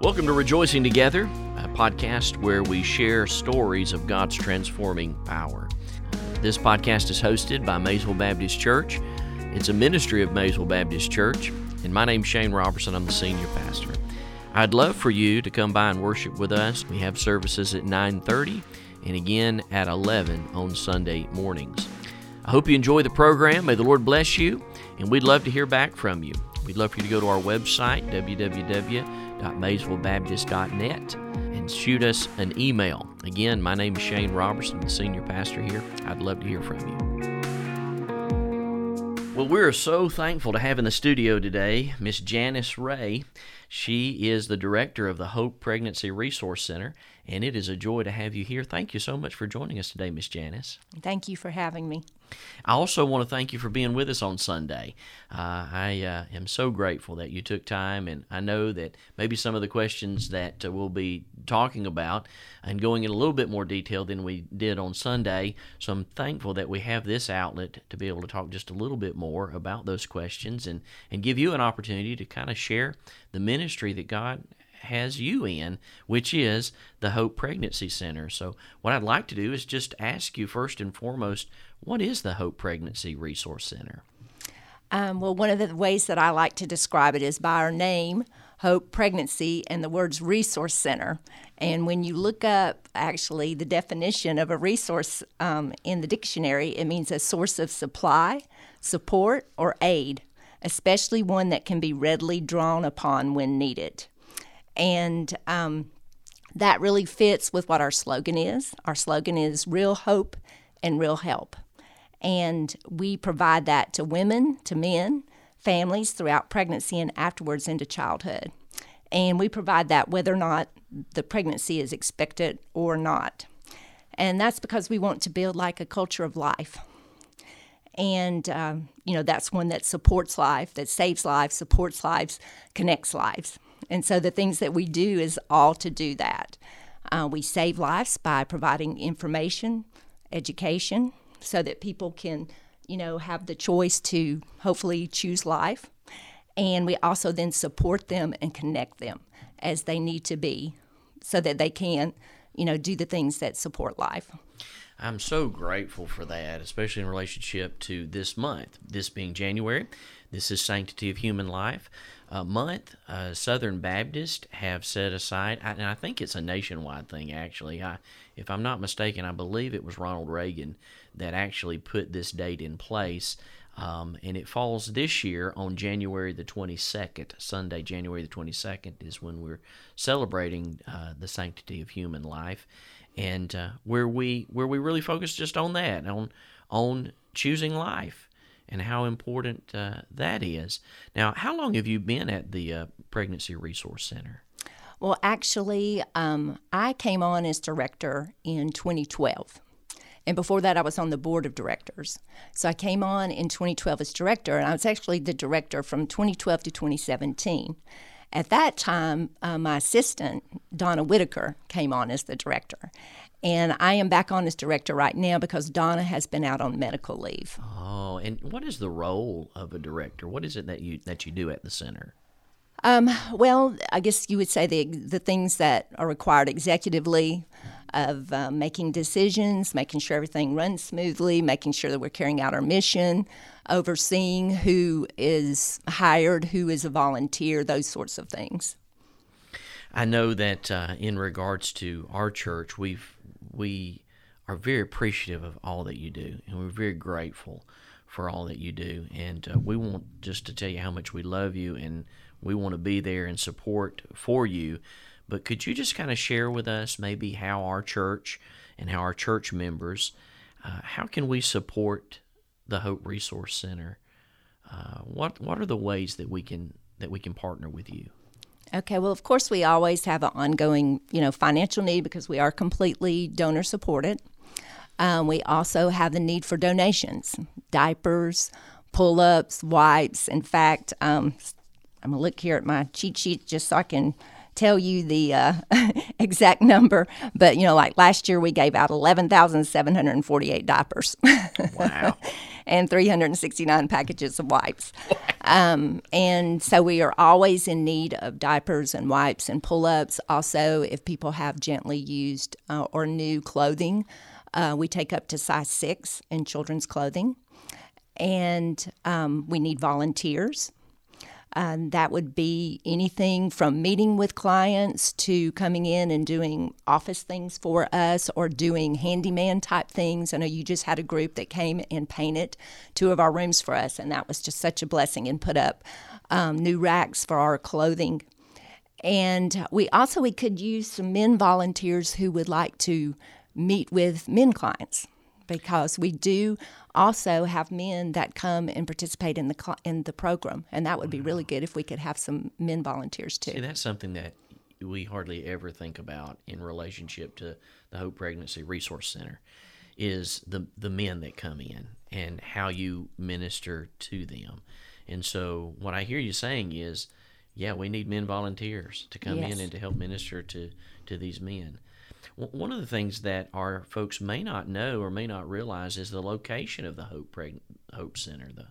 Welcome to Rejoicing Together, a podcast where we share stories of God's transforming power. This podcast is hosted by Maysville Baptist Church. It's a ministry of Maysville Baptist Church, and my name's Shane Robertson. I'm the senior pastor. I'd love for you to come by and worship with us. We have services at 9:30 and again at 11 on Sunday mornings. I hope you enjoy the program. May the Lord bless you, and we'd love to hear back from you. We'd love for you to go to our website, www.maysvillebaptist.net, and shoot us an email. Again, my name is Shane Robertson, the senior pastor here. I'd love to hear from you. Well, we're so thankful to have in the studio today Miss Janice Ray. She is the director of the Hope Pregnancy Resource Center, and it is a joy to have you here. Thank you so much for joining us today, Miss Janice. Thank you for having me. I also want to thank you for being with us on Sunday. Uh, I uh, am so grateful that you took time, and I know that maybe some of the questions that uh, we'll be talking about and going in a little bit more detail than we did on Sunday. So I'm thankful that we have this outlet to be able to talk just a little bit more about those questions and, and give you an opportunity to kind of share the ministry that God has you in, which is the Hope Pregnancy Center. So, what I'd like to do is just ask you first and foremost, what is the Hope Pregnancy Resource Center? Um, well, one of the ways that I like to describe it is by our name, Hope Pregnancy, and the words Resource Center. And when you look up actually the definition of a resource um, in the dictionary, it means a source of supply, support, or aid, especially one that can be readily drawn upon when needed. And um, that really fits with what our slogan is. Our slogan is real hope and real help. And we provide that to women, to men, families throughout pregnancy and afterwards into childhood. And we provide that whether or not the pregnancy is expected or not. And that's because we want to build like a culture of life. And, um, you know, that's one that supports life, that saves lives, supports lives, connects lives. And so the things that we do is all to do that. Uh, we save lives by providing information, education, so that people can, you know, have the choice to hopefully choose life. And we also then support them and connect them as they need to be so that they can, you know, do the things that support life. I'm so grateful for that, especially in relationship to this month, this being January. This is Sanctity of Human Life uh, month. Uh, Southern Baptist have set aside, and I think it's a nationwide thing actually. I, if I'm not mistaken, I believe it was Ronald Reagan that actually put this date in place. Um, and it falls this year on January the 22nd. Sunday, January the 22nd, is when we're celebrating uh, the sanctity of human life and uh, where we where we really focus just on that on on choosing life and how important uh, that is. Now, how long have you been at the uh, Pregnancy Resource Center? Well, actually, um, I came on as director in 2012. And before that, I was on the board of directors. So I came on in 2012 as director, and I was actually the director from 2012 to 2017. At that time, uh, my assistant, Donna Whitaker, came on as the director. And I am back on as director right now because Donna has been out on medical leave. Oh, and what is the role of a director? What is it that you that you do at the center? Um, well, I guess you would say the the things that are required executively of uh, making decisions, making sure everything runs smoothly, making sure that we're carrying out our mission, overseeing who is hired, who is a volunteer, those sorts of things. I know that uh, in regards to our church, we've we are very appreciative of all that you do, and we're very grateful for all that you do. And uh, we want just to tell you how much we love you, and we want to be there and support for you. But could you just kind of share with us maybe how our church and how our church members, uh, how can we support the Hope Resource Center? Uh, what what are the ways that we can that we can partner with you? Okay, well, of course, we always have an ongoing, you know, financial need because we are completely donor supported. Um, we also have the need for donations, diapers, pull-ups, wipes. In fact, um, I'm gonna look here at my cheat sheet just so I can tell you the uh, exact number, but you know, like last year we gave out 11,748 diapers. Wow. and 369 packages of wipes. Um, and so we are always in need of diapers and wipes and pull ups. Also, if people have gently used uh, or new clothing, uh, we take up to size six in children's clothing. And um, we need volunteers. Um, that would be anything from meeting with clients to coming in and doing office things for us or doing handyman type things. I know you just had a group that came and painted two of our rooms for us, and that was just such a blessing and put up um, new racks for our clothing. And we also we could use some men volunteers who would like to meet with men clients because we do also have men that come and participate in the in the program, and that would be really good if we could have some men volunteers too. See, that's something that we hardly ever think about in relationship to the Hope Pregnancy Resource Center is the the men that come in and how you minister to them. And so what I hear you saying is, yeah, we need men volunteers to come Yes. in and to help minister to to these men. One of the things that our folks may not know or may not realize is the location of the Hope Preg- Hope Center, the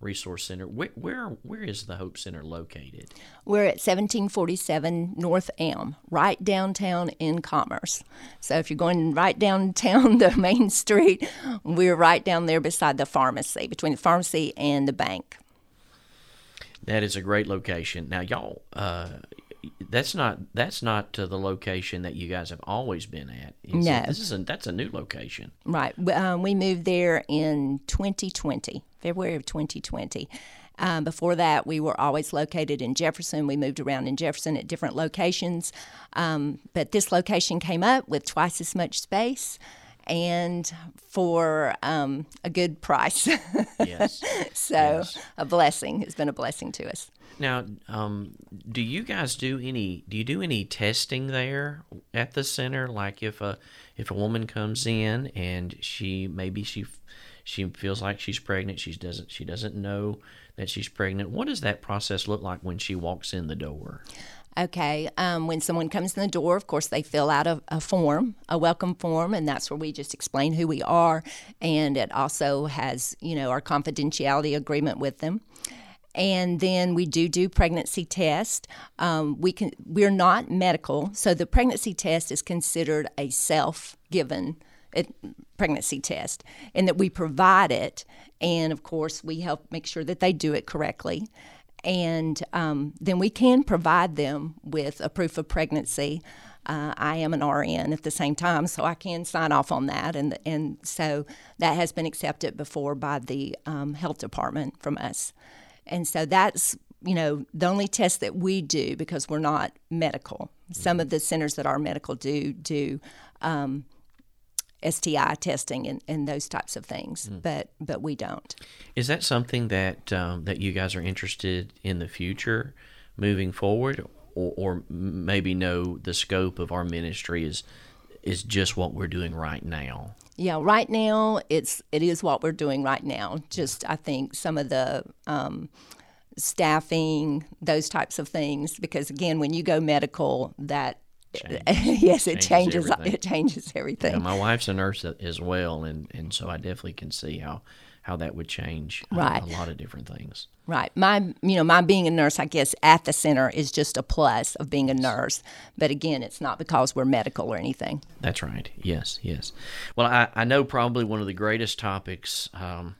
Resource Center. Where, where where is the Hope Center located? We're at 1747 North Elm, right downtown in Commerce. So if you're going right downtown the main street, we're right down there beside the pharmacy, between the pharmacy and the bank. That is a great location. Now, y'all, uh, that's not that's not uh, the location that you guys have always been at. Is it? This is a, that's a new location. Right. Um, we moved there in 2020, February of 2020. Um, before that, we were always located in Jefferson. We moved around in Jefferson at different locations. Um, but this location came up with twice as much space and for um, a good price. Yes. so, Yes. a blessing. It's been a blessing to us. now, um, do you guys do any do you do any testing there at the center? Like if a if a woman comes in and she maybe she she feels like she's pregnant, she doesn't she doesn't know that she's pregnant. What does that process look like when she walks in the door? Okay. Um, when someone comes in the door, of course, they fill out a, a form, a welcome form, and that's where we just explain who we are. And it also has, you know, our confidentiality agreement with them. And then we do do pregnancy test. Um, we can we're not medical, so the pregnancy test is considered a self-given pregnancy test, and that we provide it. And of course, we help make sure that they do it correctly and um, then we can provide them with a proof of pregnancy. Uh, I am an RN at the same time, so I can sign off on that, and and so that has been accepted before by the um, health department from us, and so that's you know the only test that we do because we're not medical. Some of the centers that are medical do do. Um, STI testing and, and those types of things, but but we don't. Is that something that um, that you guys are interested in the future, moving forward, or, or maybe know the scope of our ministry is is just what we're doing right now? Yeah, right now it's it is what we're doing right now. Just I think some of the um, staffing, those types of things, because again, when you go medical, that yes, it Changes changes everything. it changes everything. Yeah, my wife's a nurse as well, and, and so I definitely can see how how that would change uh, Right. a lot of different things. Right. My you know, my being a nurse, I guess at the center is just a plus of being a nurse. But again, it's not because we're medical or anything. That's right. Yes, yes. Well, I, I know probably one of the greatest topics, um,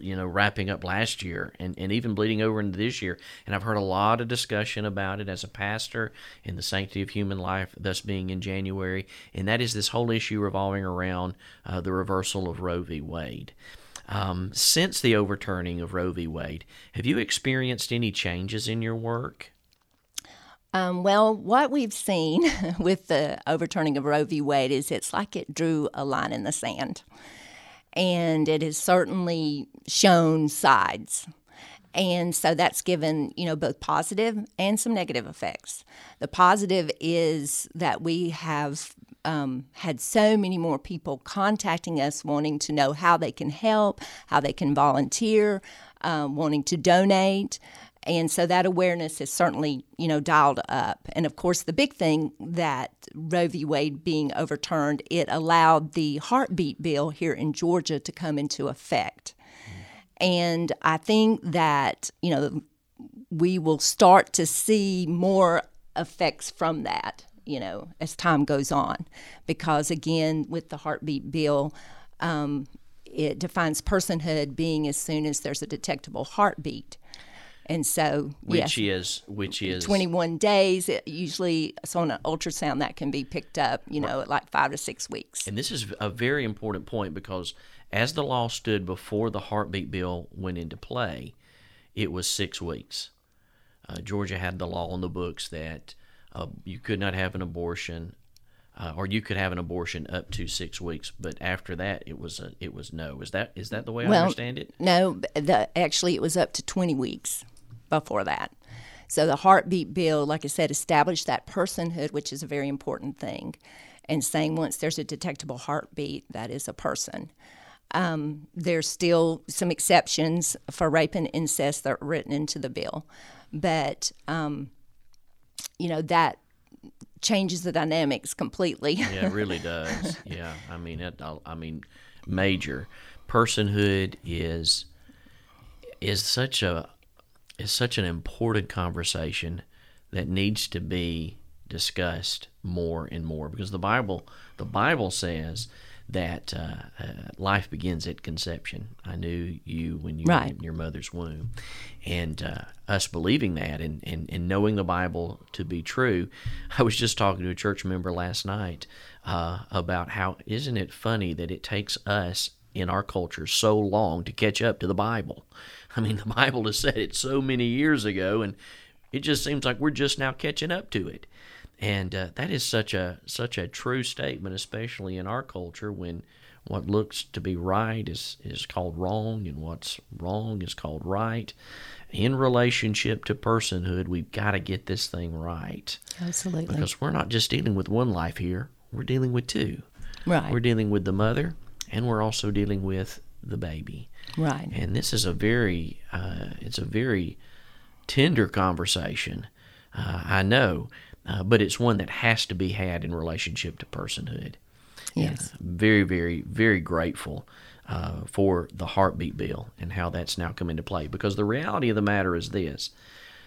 you know, wrapping up last year and, and even bleeding over into this year. And I've heard a lot of discussion about it as a pastor in the sanctity of human life, thus being in January. And that is this whole issue revolving around uh, the reversal of Roe v. Wade. Um, since the overturning of Roe v. Wade, have you experienced any changes in your work? Um, well, what we've seen with the overturning of Roe v. Wade is it's like it drew a line in the sand. And it has certainly shown sides. And so that's given, you know, both positive and some negative effects. The positive is that we have um, had so many more people contacting us wanting to know how they can help, how they can volunteer, um, wanting to donate and so that awareness is certainly you know dialed up. And of course the big thing that roe v. Wade being overturned it allowed the heartbeat bill here in georgia to come into effect. And i think that you know we will start to see more effects from that you know as time goes on. Because again with the heartbeat bill um, it defines personhood being as soon as there's a detectable heartbeat and so, which yes, is which is 21 days. It usually, so on an ultrasound, that can be picked up, you know, at like five to six weeks. And this is a very important point because as the law stood before the heartbeat bill went into play, it was six weeks. Uh, Georgia had the law on the books that uh, you could not have an abortion, uh, or you could have an abortion up to six weeks, but after that, it was a, it was no. Is that is that the way I understand it? No, the, actually, it was up to 20 weeks before that. So the heartbeat bill, like I said, established that personhood, which is a very important thing, and saying once there's a detectable heartbeat, that is a person. Um, there's still some exceptions for rape and incest that are written into the bill, but um, you know that changes the dynamics completely. yeah, it really does. Yeah, I mean, it, I mean, major personhood is is such a is such an important conversation that needs to be discussed more and more because the Bible the Bible says that uh, uh, life begins at conception. I knew you when you right. were in your mother's womb, and uh, us believing that and, and, and knowing the Bible to be true. I was just talking to a church member last night uh, about how isn't it funny that it takes us in our culture so long to catch up to the Bible. I mean, the Bible has said it so many years ago, and it just seems like we're just now catching up to it. And uh, that is such a such a true statement, especially in our culture, when what looks to be right is is called wrong, and what's wrong is called right. In relationship to personhood, we've got to get this thing right. Absolutely, because we're not just dealing with one life here; we're dealing with two. Right. We're dealing with the mother, and we're also dealing with the baby. Right. And this is a very, uh, it's a very tender conversation. Uh, I know, uh, but it's one that has to be had in relationship to personhood. Yes. very, very, very grateful uh, for the heartbeat bill and how that's now come into play. Because the reality of the matter is this: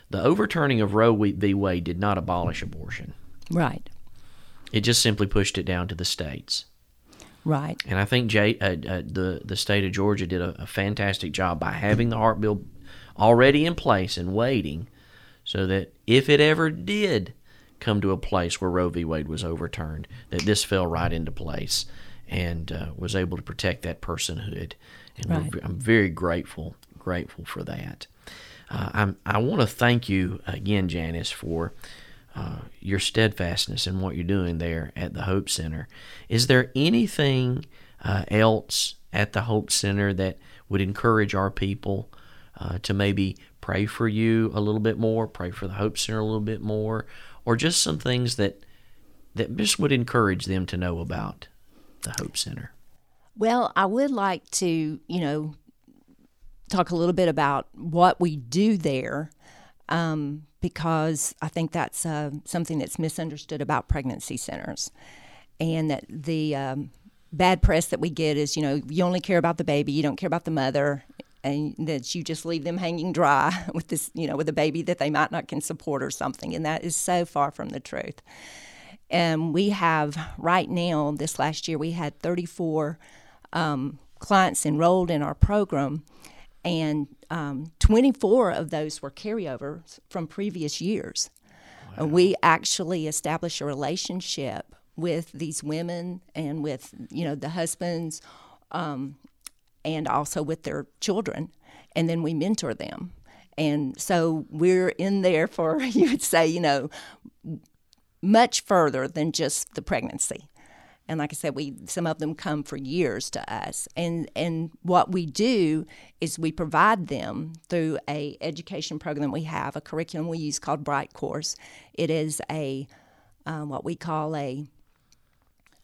the overturning of Roe v. Wade did not abolish abortion. Right. It just simply pushed it down to the states. Right. And I think Jay, uh, uh, the the state of Georgia did a, a, fantastic job by having the heart bill already in place and waiting, so that if it ever did come to a place where Roe v. Wade was overturned, that this fell right into place and uh, was able to protect that personhood. And right. I'm very grateful grateful for that. Uh, I'm, I want to thank you again, Janice, for uh, your steadfastness in what you're doing there at the Hope Center. Is there anything uh, else at the Hope Center that would encourage our people uh, to maybe pray for you a little bit more, pray for the Hope Center a little bit more, or just some things that that just would encourage them to know about the Hope Center? Well, I would like to, you know, talk a little bit about what we do there. Um, because I think that's uh, something that's misunderstood about pregnancy centers. And that the um, bad press that we get is, you know, you only care about the baby, you don't care about the mother, and that you just leave them hanging dry with this, you know, with a baby that they might not can support or something. And that is so far from the truth. And we have right now, this last year, we had 34 um, clients enrolled in our program and um, 24 of those were carryovers from previous years. Wow. We actually established a relationship with these women and with you know the husbands, um, and also with their children, and then we mentor them. And so we're in there for you would say you know much further than just the pregnancy and like I said, we some of them come for years to us. And and what we do is we provide them through a education program we have, a curriculum we use called BrightCourse. It is a um, what we call a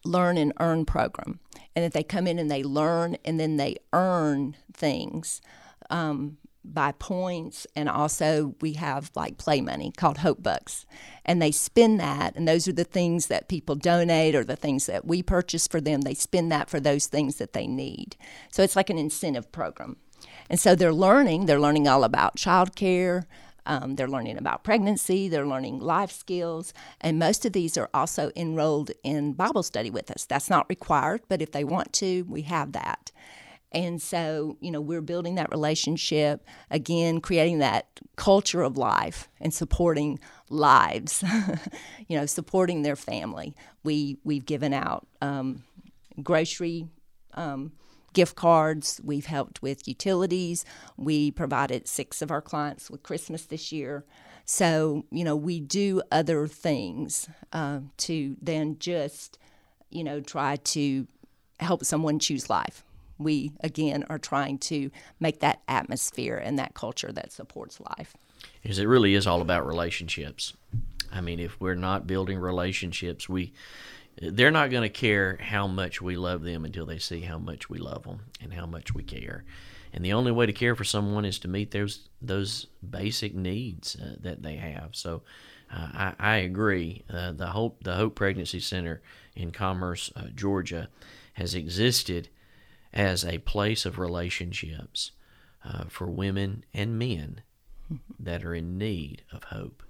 learn and earn program, and that they come in and they learn and then they earn things. Um, by points, and also we have like play money called Hope Bucks. And they spend that, and those are the things that people donate or the things that we purchase for them. They spend that for those things that they need. So it's like an incentive program. And so they're learning, they're learning all about childcare. Um, they're learning about pregnancy, they're learning life skills, and most of these are also enrolled in Bible study with us. That's not required, but if they want to, we have that. And so, you know, we're building that relationship, again, creating that culture of life and supporting lives, you know, supporting their family. We, we've given out um, grocery um, gift cards, we've helped with utilities. We provided six of our clients with Christmas this year. So, you know, we do other things uh, to then just, you know, try to help someone choose life we again are trying to make that atmosphere and that culture that supports life. Because it really is all about relationships. I mean, if we're not building relationships, we they're not going to care how much we love them until they see how much we love them and how much we care. And the only way to care for someone is to meet those those basic needs uh, that they have. So, uh, I, I, agree. Uh, the Hope the Hope Pregnancy Center in Commerce, uh, Georgia, has existed as a place of relationships uh, for women and men that are in need of hope.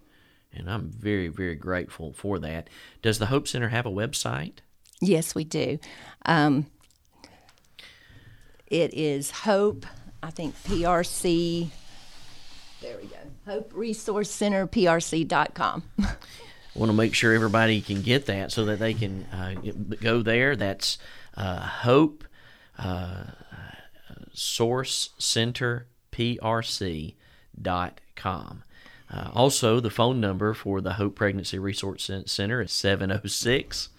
And I'm very, very grateful for that. Does the Hope Center have a website? Yes, we do. Um, it is Hope, I think PRC. There we go. Hope Resource Center PRC.com. I want to make sure everybody can get that so that they can uh, go there. That's uh, Hope sourcecenterprc.com. Uh, also, the phone number for the Hope Pregnancy Resource Center is 706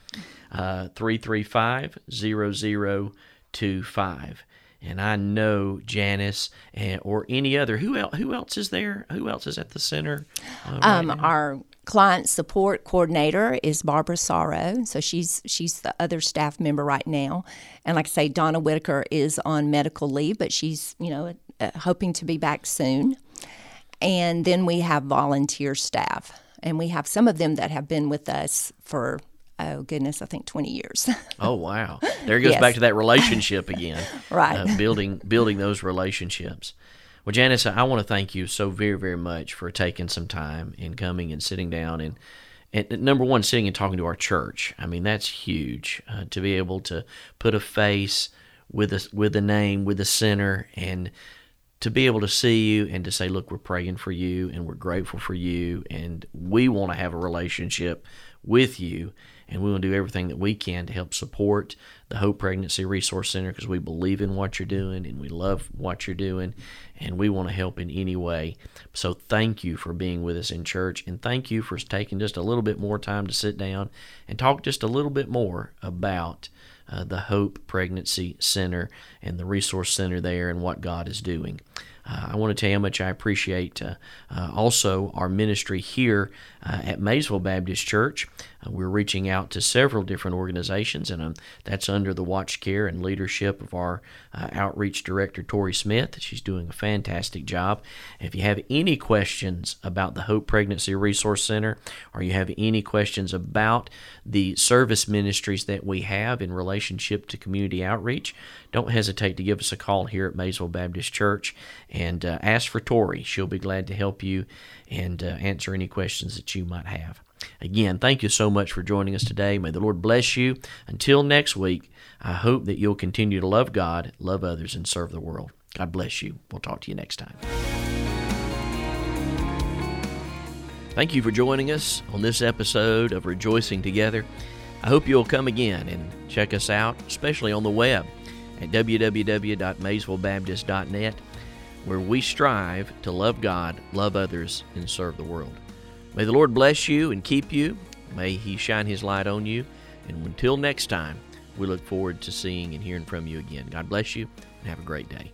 uh, 335 0025. And I know Janice and, or any other who else who else is there? Who else is at the center? Uh, right um, our client support coordinator is Barbara Sorrow, so she's she's the other staff member right now. And like I say, Donna Whitaker is on medical leave, but she's you know uh, hoping to be back soon. And then we have volunteer staff, and we have some of them that have been with us for oh goodness, I think 20 years. oh wow, there goes yes. back to that relationship again. right, uh, building building those relationships. Well, Janice, I want to thank you so very, very much for taking some time and coming and sitting down and, and number one, sitting and talking to our church. I mean, that's huge uh, to be able to put a face with a with a name, with a center, and to be able to see you and to say, look, we're praying for you and we're grateful for you, and we want to have a relationship with you and we will do everything that we can to help support the Hope Pregnancy Resource Center because we believe in what you're doing and we love what you're doing and we want to help in any way. So thank you for being with us in church and thank you for taking just a little bit more time to sit down and talk just a little bit more about uh, the Hope Pregnancy Center and the Resource Center there and what God is doing. Uh, I want to tell you how much I appreciate uh, uh, also our ministry here uh, at Maysville Baptist Church. Uh, we're reaching out to several different organizations, and um, that's under the watch care and leadership of our uh, outreach director, Tori Smith. She's doing a fantastic job. If you have any questions about the Hope Pregnancy Resource Center, or you have any questions about the service ministries that we have in relationship to community outreach, don't hesitate to give us a call here at Maysville Baptist Church and uh, ask for Tori. She'll be glad to help you and uh, answer any questions that you might have. Again, thank you so much for joining us today. May the Lord bless you. Until next week, I hope that you'll continue to love God, love others, and serve the world. God bless you. We'll talk to you next time. Thank you for joining us on this episode of Rejoicing Together. I hope you'll come again and check us out, especially on the web at www.maysvillebaptist.net, where we strive to love God, love others, and serve the world. May the Lord bless you and keep you. May He shine His light on you. And until next time, we look forward to seeing and hearing from you again. God bless you and have a great day.